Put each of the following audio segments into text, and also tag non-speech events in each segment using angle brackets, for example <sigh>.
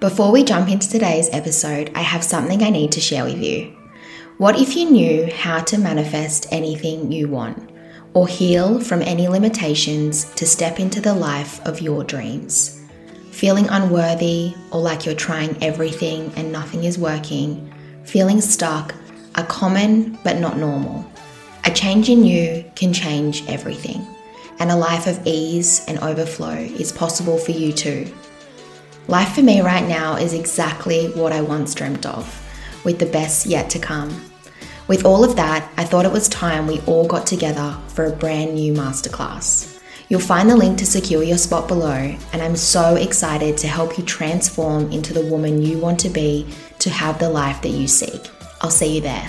Before we jump into today's episode, I have something I need to share with you. What if you knew how to manifest anything you want, or heal from any limitations to step into the life of your dreams? Feeling unworthy or like you're trying everything and nothing is working, feeling stuck are common but not normal. A change in you can change everything, and a life of ease and overflow is possible for you too. Life for me right now is exactly what I once dreamt of, with the best yet to come. With all of that, I thought it was time we all got together for a brand new masterclass. You'll find the link to secure your spot below, and I'm so excited to help you transform into the woman you want to be to have the life that you seek. I'll see you there.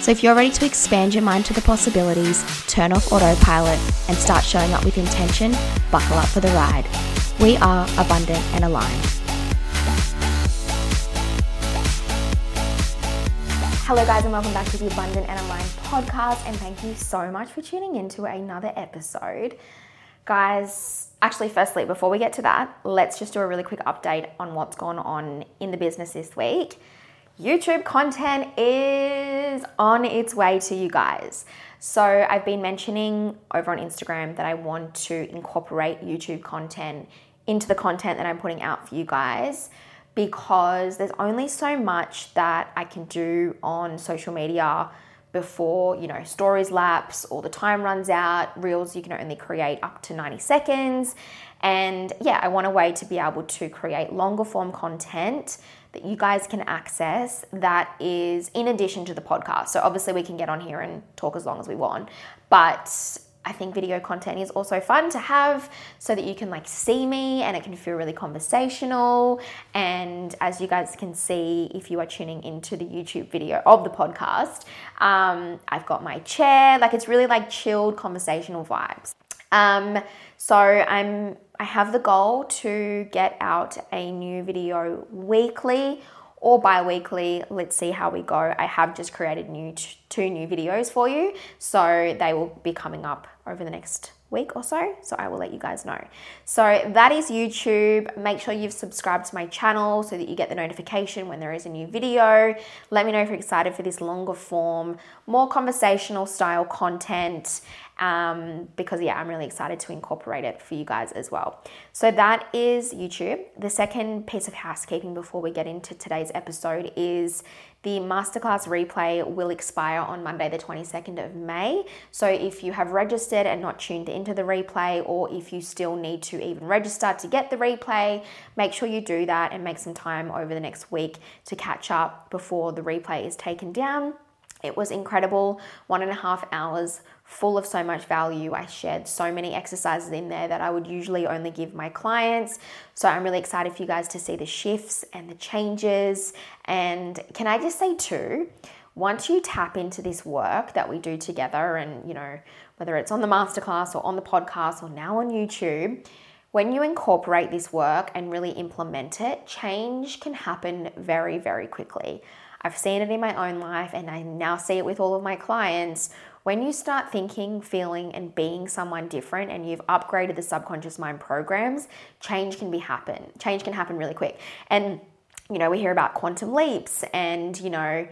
So if you're ready to expand your mind to the possibilities, turn off autopilot, and start showing up with intention, buckle up for the ride. We are abundant and aligned. Hello, guys, and welcome back to the Abundant and Aligned podcast. And thank you so much for tuning in to another episode. Guys, actually, firstly, before we get to that, let's just do a really quick update on what's gone on in the business this week. YouTube content is on its way to you guys. So, I've been mentioning over on Instagram that I want to incorporate YouTube content into the content that I'm putting out for you guys because there's only so much that I can do on social media before, you know, stories lapse or the time runs out. Reels you can only create up to 90 seconds. And yeah, I want a way to be able to create longer form content that you guys can access that is in addition to the podcast. So obviously we can get on here and talk as long as we want, but I think video content is also fun to have so that you can like see me and it can feel really conversational. And as you guys can see, if you are tuning into the YouTube video of the podcast, um, I've got my chair, like it's really like chilled conversational vibes. Um, so I'm I have the goal to get out a new video weekly or bi-weekly. Let's see how we go. I have just created new two new videos for you so they will be coming up over the next week or so so i will let you guys know. So that is youtube. Make sure you've subscribed to my channel so that you get the notification when there is a new video. Let me know if you're excited for this longer form more conversational style content um, because yeah, I'm really excited to incorporate it for you guys as well. So that is YouTube. The second piece of housekeeping before we get into today's episode is the masterclass replay will expire on Monday, the 22nd of May. So if you have registered and not tuned into the replay, or if you still need to even register to get the replay, make sure you do that and make some time over the next week to catch up before the replay is taken down. It was incredible, one and a half hours full of so much value. I shared so many exercises in there that I would usually only give my clients. So I'm really excited for you guys to see the shifts and the changes. And can I just say, too, once you tap into this work that we do together, and you know, whether it's on the masterclass or on the podcast or now on YouTube, when you incorporate this work and really implement it, change can happen very, very quickly. I've seen it in my own life and I now see it with all of my clients when you start thinking, feeling, and being someone different and you've upgraded the subconscious mind programs, change can be happen. Change can happen really quick. And you know, we hear about quantum leaps and, you know,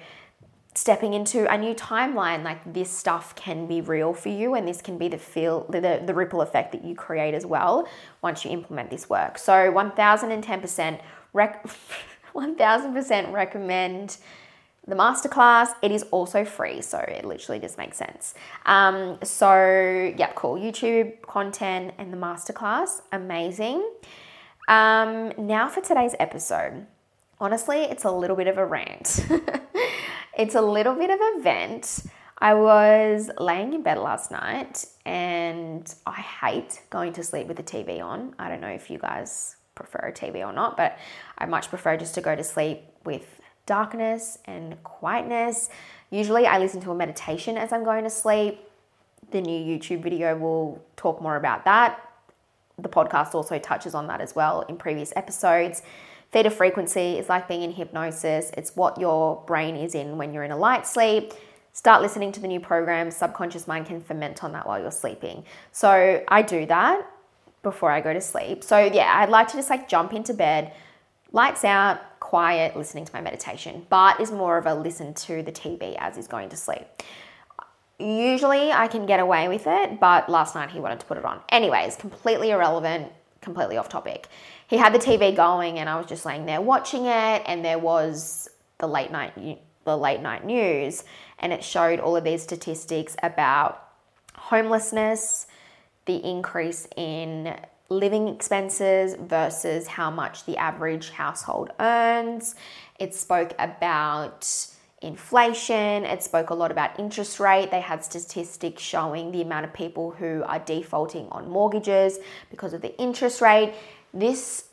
stepping into a new timeline like this stuff can be real for you and this can be the feel the, the ripple effect that you create as well once you implement this work so 1010% rec- <laughs> 1000% recommend the masterclass. It is also free, so it literally just makes sense. Um, so, yeah, cool. YouTube content and the masterclass, amazing. Um, now for today's episode. Honestly, it's a little bit of a rant. <laughs> it's a little bit of a vent. I was laying in bed last night and I hate going to sleep with the TV on. I don't know if you guys prefer a TV or not, but I much prefer just to go to sleep with darkness and quietness. Usually, I listen to a meditation as I'm going to sleep. The new YouTube video will talk more about that. The podcast also touches on that as well in previous episodes. Theta frequency is like being in hypnosis, it's what your brain is in when you're in a light sleep start listening to the new program. Subconscious mind can ferment on that while you're sleeping. So I do that before I go to sleep. So yeah, I'd like to just like jump into bed, lights out, quiet, listening to my meditation. Bart is more of a listen to the TV as he's going to sleep. Usually I can get away with it, but last night he wanted to put it on. Anyways, completely irrelevant, completely off topic. He had the TV going and I was just laying there watching it and there was the late night the late night news and it showed all of these statistics about homelessness, the increase in living expenses versus how much the average household earns. It spoke about inflation, it spoke a lot about interest rate. They had statistics showing the amount of people who are defaulting on mortgages because of the interest rate. This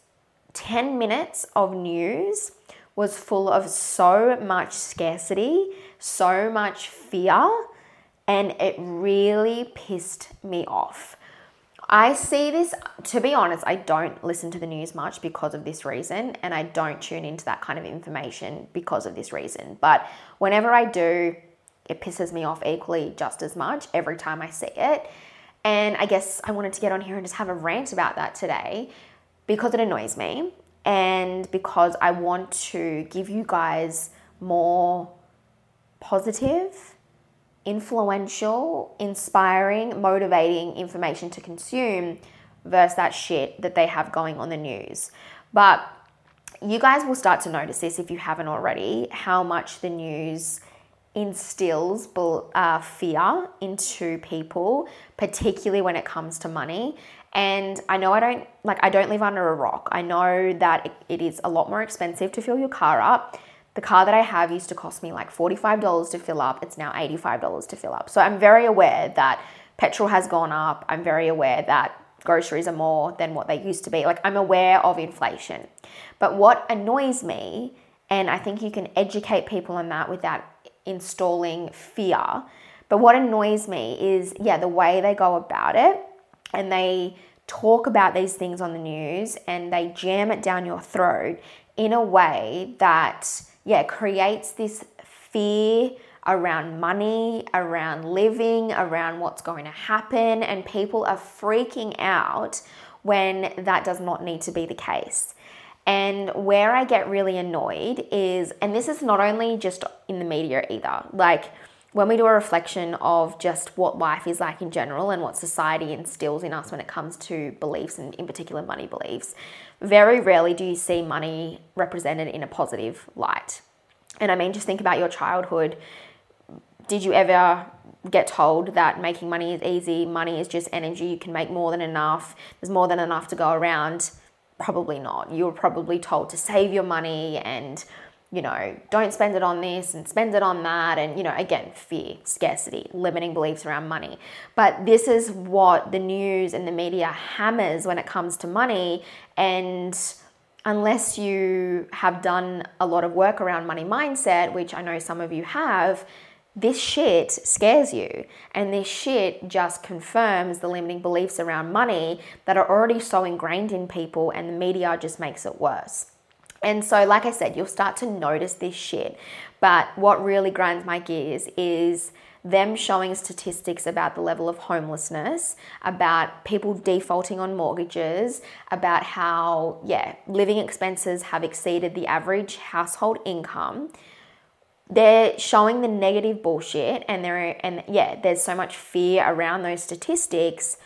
10 minutes of news was full of so much scarcity, so much fear, and it really pissed me off. I see this, to be honest, I don't listen to the news much because of this reason, and I don't tune into that kind of information because of this reason. But whenever I do, it pisses me off equally just as much every time I see it. And I guess I wanted to get on here and just have a rant about that today because it annoys me and because I want to give you guys more positive, influential, inspiring, motivating information to consume versus that shit that they have going on the news. But you guys will start to notice this if you haven't already how much the news instills uh, fear into people, particularly when it comes to money. And I know I don't like I don't live under a rock. I know that it, it is a lot more expensive to fill your car up. The car that I have used to cost me like $45 to fill up. It's now $85 to fill up. So I'm very aware that petrol has gone up. I'm very aware that groceries are more than what they used to be. Like I'm aware of inflation. But what annoys me, and I think you can educate people on that without installing fear. But what annoys me is, yeah, the way they go about it and they talk about these things on the news and they jam it down your throat in a way that, yeah, creates this fear around money, around living, around what's going to happen, and people are freaking out when that does not need to be the case. And where I get really annoyed is, and this is not only just in the media either, like when we do a reflection of just what life is like in general and what society instills in us when it comes to beliefs and in particular money beliefs, very rarely do you see money represented in a positive light. And I mean, just think about your childhood. Did you ever get told that making money is easy, money is just energy, you can make more than enough, there's more than enough to go around? Probably not. You were probably told to save your money and you know, don't spend it on this and spend it on that. And, you know, again, fear, scarcity, limiting beliefs around money. But this is what the news and the media hammers when it comes to money. And unless you have done a lot of work around money mindset, which I know some of you have, this shit scares you. And this shit just confirms the limiting beliefs around money that are already so ingrained in people, and the media just makes it worse. And so, like I said, you'll start to notice this shit. But what really grinds my gears is them showing statistics about the level of homelessness, about people defaulting on mortgages, about how, yeah, living expenses have exceeded the average household income. They're showing the negative bullshit, and there, and yeah, there's so much fear around those statistics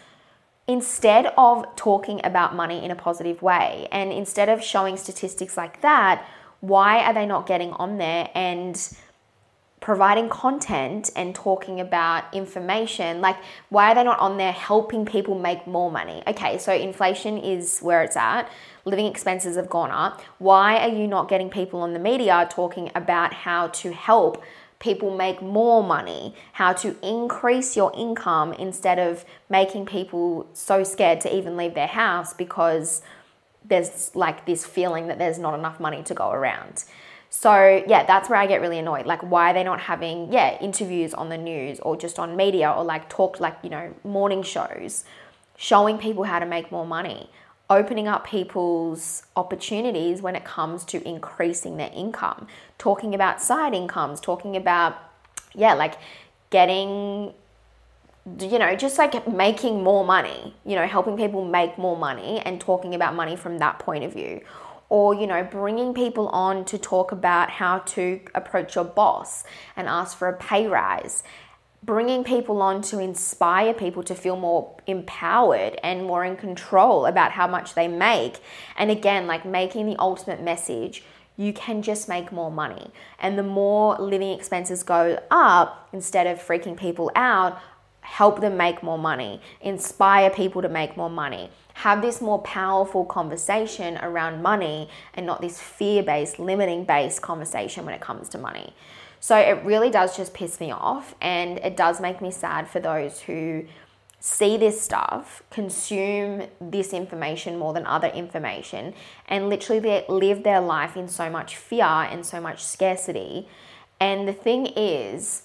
instead of talking about money in a positive way and instead of showing statistics like that, why are they not getting on there and providing content and talking about information? Like, why are they not on there helping people make more money? Okay, so inflation is where it's at. Living expenses have gone up. Why are you not getting people on the media talking about how to help people make more money, how to increase your income instead of making people so scared to even leave their house because there's like this feeling that there's not enough money to go around. So, yeah, that's where I get really annoyed. Like, why are they not having, yeah, interviews on the news or just on media or like talk, like, you know, morning shows showing people how to make more money? Opening up people's opportunities when it comes to increasing their income, talking about side incomes, talking about, yeah, like getting, you know, just like making more money, you know, helping people make more money and talking about money from that point of view. Or, you know, bringing people on to talk about how to approach your boss and ask for a pay rise bringing people on to inspire people to feel more empowered and more in control about how much they make. And again, like making the ultimate message you can just make more money. And the more living expenses go up, instead of freaking people out, help them make more money, inspire people to make more money. Have this more powerful conversation around money and not this fear based, limiting based conversation when it comes to money. So it really does just piss me off and it does make me sad for those who see this stuff, consume this information more than other information, and literally they live their life in so much fear and so much scarcity. And the thing is,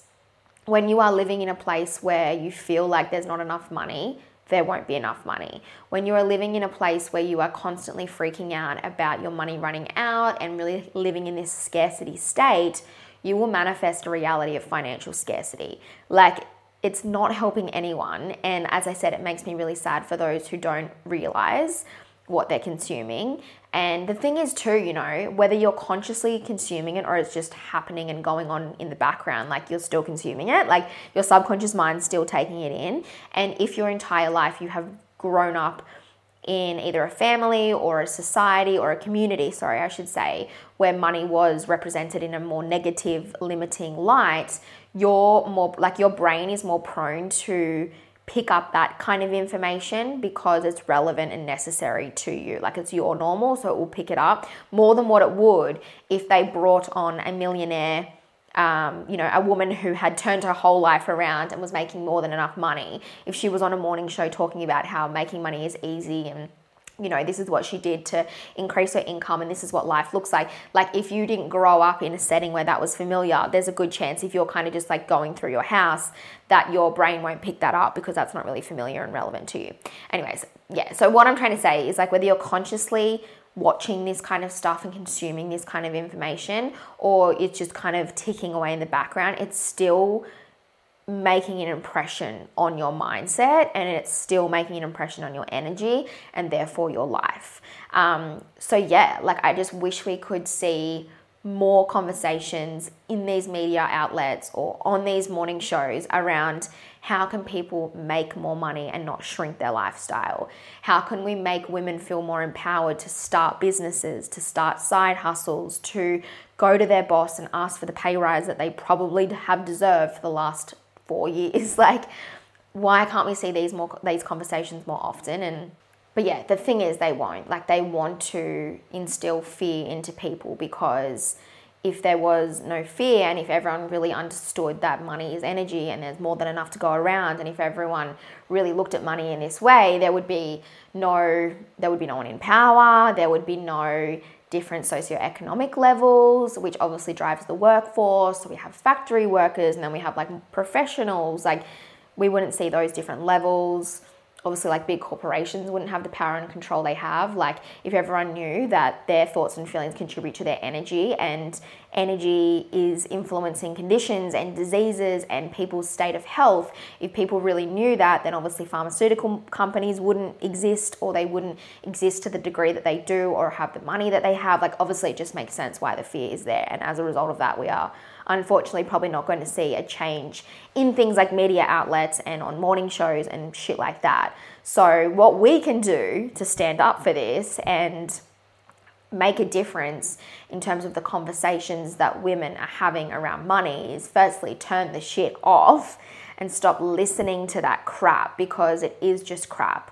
when you are living in a place where you feel like there's not enough money, there won't be enough money. When you are living in a place where you are constantly freaking out about your money running out and really living in this scarcity state, you will manifest a reality of financial scarcity. Like, it's not helping anyone. And as I said, it makes me really sad for those who don't realize what they're consuming. And the thing is, too, you know, whether you're consciously consuming it or it's just happening and going on in the background, like you're still consuming it, like your subconscious mind's still taking it in. And if your entire life you have grown up in either a family or a society or a community, sorry, I should say, where money was represented in a more negative, limiting light, you're more like your brain is more prone to pick up that kind of information because it's relevant and necessary to you. Like it's your normal, so it will pick it up more than what it would if they brought on a millionaire um, you know, a woman who had turned her whole life around and was making more than enough money, if she was on a morning show talking about how making money is easy and you know, this is what she did to increase her income and this is what life looks like. Like, if you didn't grow up in a setting where that was familiar, there's a good chance if you're kind of just like going through your house that your brain won't pick that up because that's not really familiar and relevant to you. Anyways, yeah, so what I'm trying to say is like whether you're consciously watching this kind of stuff and consuming this kind of information, or it's just kind of ticking away in the background, it's still making an impression on your mindset and it's still making an impression on your energy and therefore your life. Um, so, yeah, like I just wish we could see more conversations in these media outlets or on these morning shows around how can people make more money and not shrink their lifestyle? How can we make women feel more empowered to start businesses, to start side hustles, to go to their boss and ask for the pay rise that they probably have deserved for the last 4 years? <laughs> Like why can't we see these more these conversations more often and but yeah, the thing is they won't. Like they want to instill fear into people because if there was no fear and if everyone really understood that money is energy and there's more than enough to go around and if everyone really looked at money in this way there would be no there would be no one in power there would be no different socioeconomic levels which obviously drives the workforce. So we have factory workers and then we have like professionals. Like we wouldn't see those different levels obviously like big corporations wouldn't have the power and control they have. Like if everyone knew that their thoughts and feelings contribute to their energy and energy is influencing conditions and diseases and people's state of health if people really knew that then obviously pharmaceutical companies wouldn't exist or they wouldn't exist to the degree that they do or have the money that they have. Like obviously it just makes sense why the fear is there. And as a result of that we are unfortunately probably not going to see a change in things like media outlets and on morning shows and shit like that. So, what we can do to stand up for this and make a difference in terms of the conversations that women are having around money is firstly turn the shit off and stop listening to that crap because it is just crap.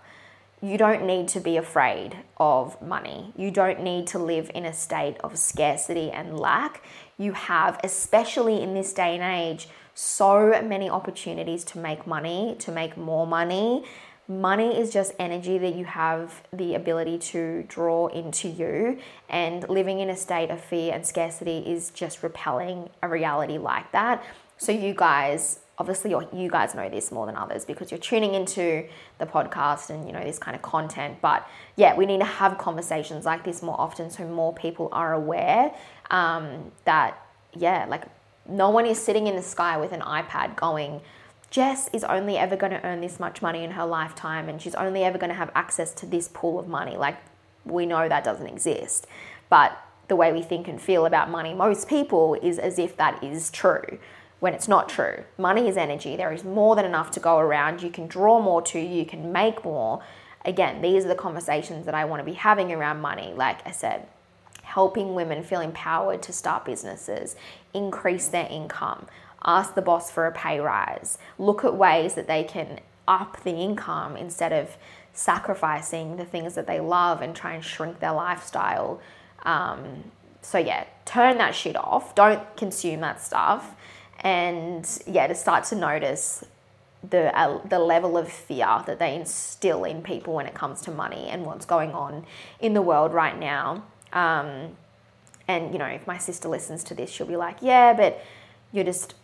you don't need to be afraid of money. You don't need to live in a state of scarcity and lack. You have, especially in this day and age, so many opportunities to make money, to make more money. Money is just energy that you have the ability to draw into you, and living in a state of fear and scarcity is just repelling a reality like that. So, you guys obviously you guys know this more than others because you're tuning into the podcast and you know this kind of content but yeah we need to have conversations like this more often so more people are aware um, that yeah like no one is sitting in the sky with an ipad going jess is only ever going to earn this much money in her lifetime and she's only ever going to have access to this pool of money like we know that doesn't exist but the way we think and feel about money most people is as if that is true when it's not true. Money is energy. There is more than enough to go around. You can draw more to you, can make more. Again, these are the conversations that I want to be having around money. Like I said, helping women feel empowered to start businesses, increase their income, ask the boss for a pay rise, look at ways that they can up the income instead of sacrificing the things that they love and try and shrink their lifestyle. Um, so, yeah, turn that shit off. Don't consume that stuff and yeah, to start to notice the uh, the level of fear that they instill in people when it comes to money and what's going on in the world right now. Um, and you know, if my sister listens to this, she'll be like, "Yeah, but you're just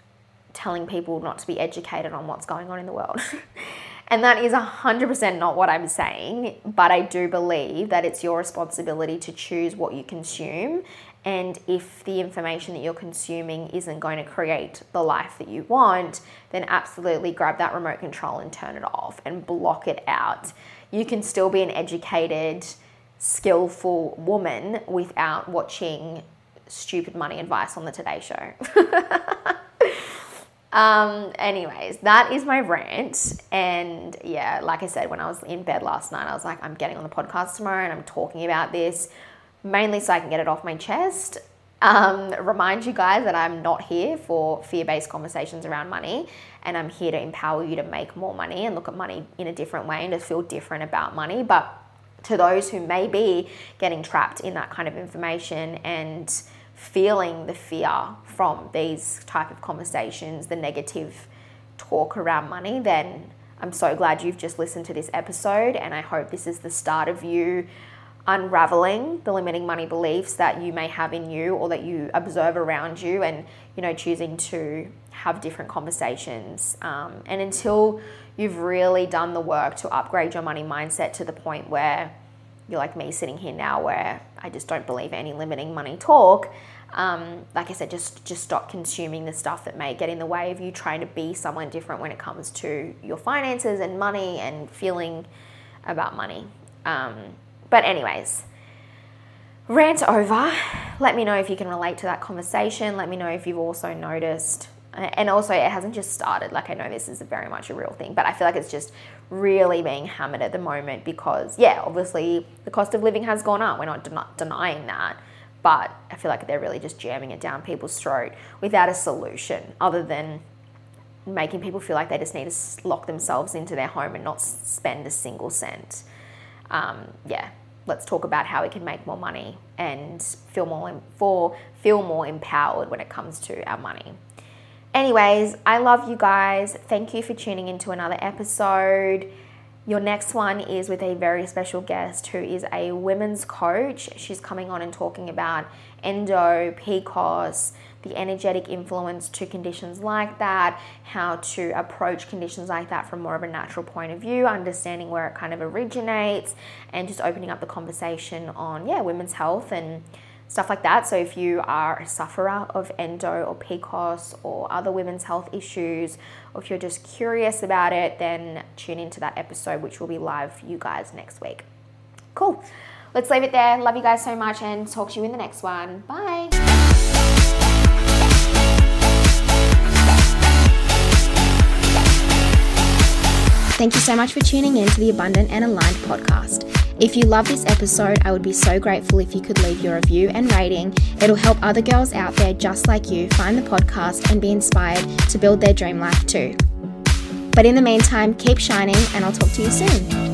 telling people not to be educated on what's going on in the world." <laughs> and that is 100% not what I'm saying, but I do believe that it's your responsibility to choose what you consume and if the information that you're consuming isn't going to create the life that you want, then absolutely grab that remote control and turn it off and block it out. You can still be an educated, skillful woman without watching stupid money advice on the Today Show. <laughs> um, anyways, that is my rant. And yeah, like I said, when I was in bed last night, I was like, I'm getting on the podcast tomorrow and I'm talking about this mainly so I can get it off my chest. Um, remind you guys that I'm not here for fear based conversations around money, and I'm here to empower you to make more money and look at money in a different way and to feel different about money. But to those who may be getting trapped in that kind of information and feeling the fear from these type of conversations, the negative talk around money, then I'm so glad you've just listened to this episode, and I hope this is the start of you unraveling the limiting money beliefs that you may have in you or that you observe around you and you know choosing to have different conversations. Um, and until you've really done the work to upgrade your money mindset to the point where you're like me sitting here now where i just don't believe any limiting money talk um, like i said just just stop consuming the stuff that may get in the way of you trying to be someone different when it comes to your finances and money and feeling about money um, but, anyways, rant over. Let me know if you can relate to that conversation. Let me know if you've also noticed. And also, it hasn't just started. Like, I know this is very much a real thing, but I feel like it's just really being hammered at the moment because, yeah, obviously the cost of living has gone up. We're not den- denying that. But I feel like they're really just jamming it down people's throat without a solution other than making people feel like they just need to lock themselves into their home and not spend a single cent um, yeah, let's talk about how we can make more money and feel more for feel more empowered when it comes to our money. Anyways, I love you guys. Thank you for tuning into another episode. Your next one is with a very special guest who is a women's coach. She's coming on and talking about endo, PCOS, the energetic influence to conditions like that, how to approach conditions like that from more of a natural point of view, understanding where it kind of originates, and just opening up the conversation on, yeah, women's health and stuff like that. So if you are a sufferer of endo or PCOS or other women's health issues, or if you're just curious about it, then tune into that episode, which will be live for you guys next week. Cool. Let's leave it there. Love you guys so much and talk to you in the next one. Bye. Thank you so much for tuning in to the Abundant and Aligned podcast. If you love this episode, I would be so grateful if you could leave your review and rating. It'll help other girls out there just like you find the podcast and be inspired to build their dream life too. But in the meantime, keep shining, and I'll talk to you soon.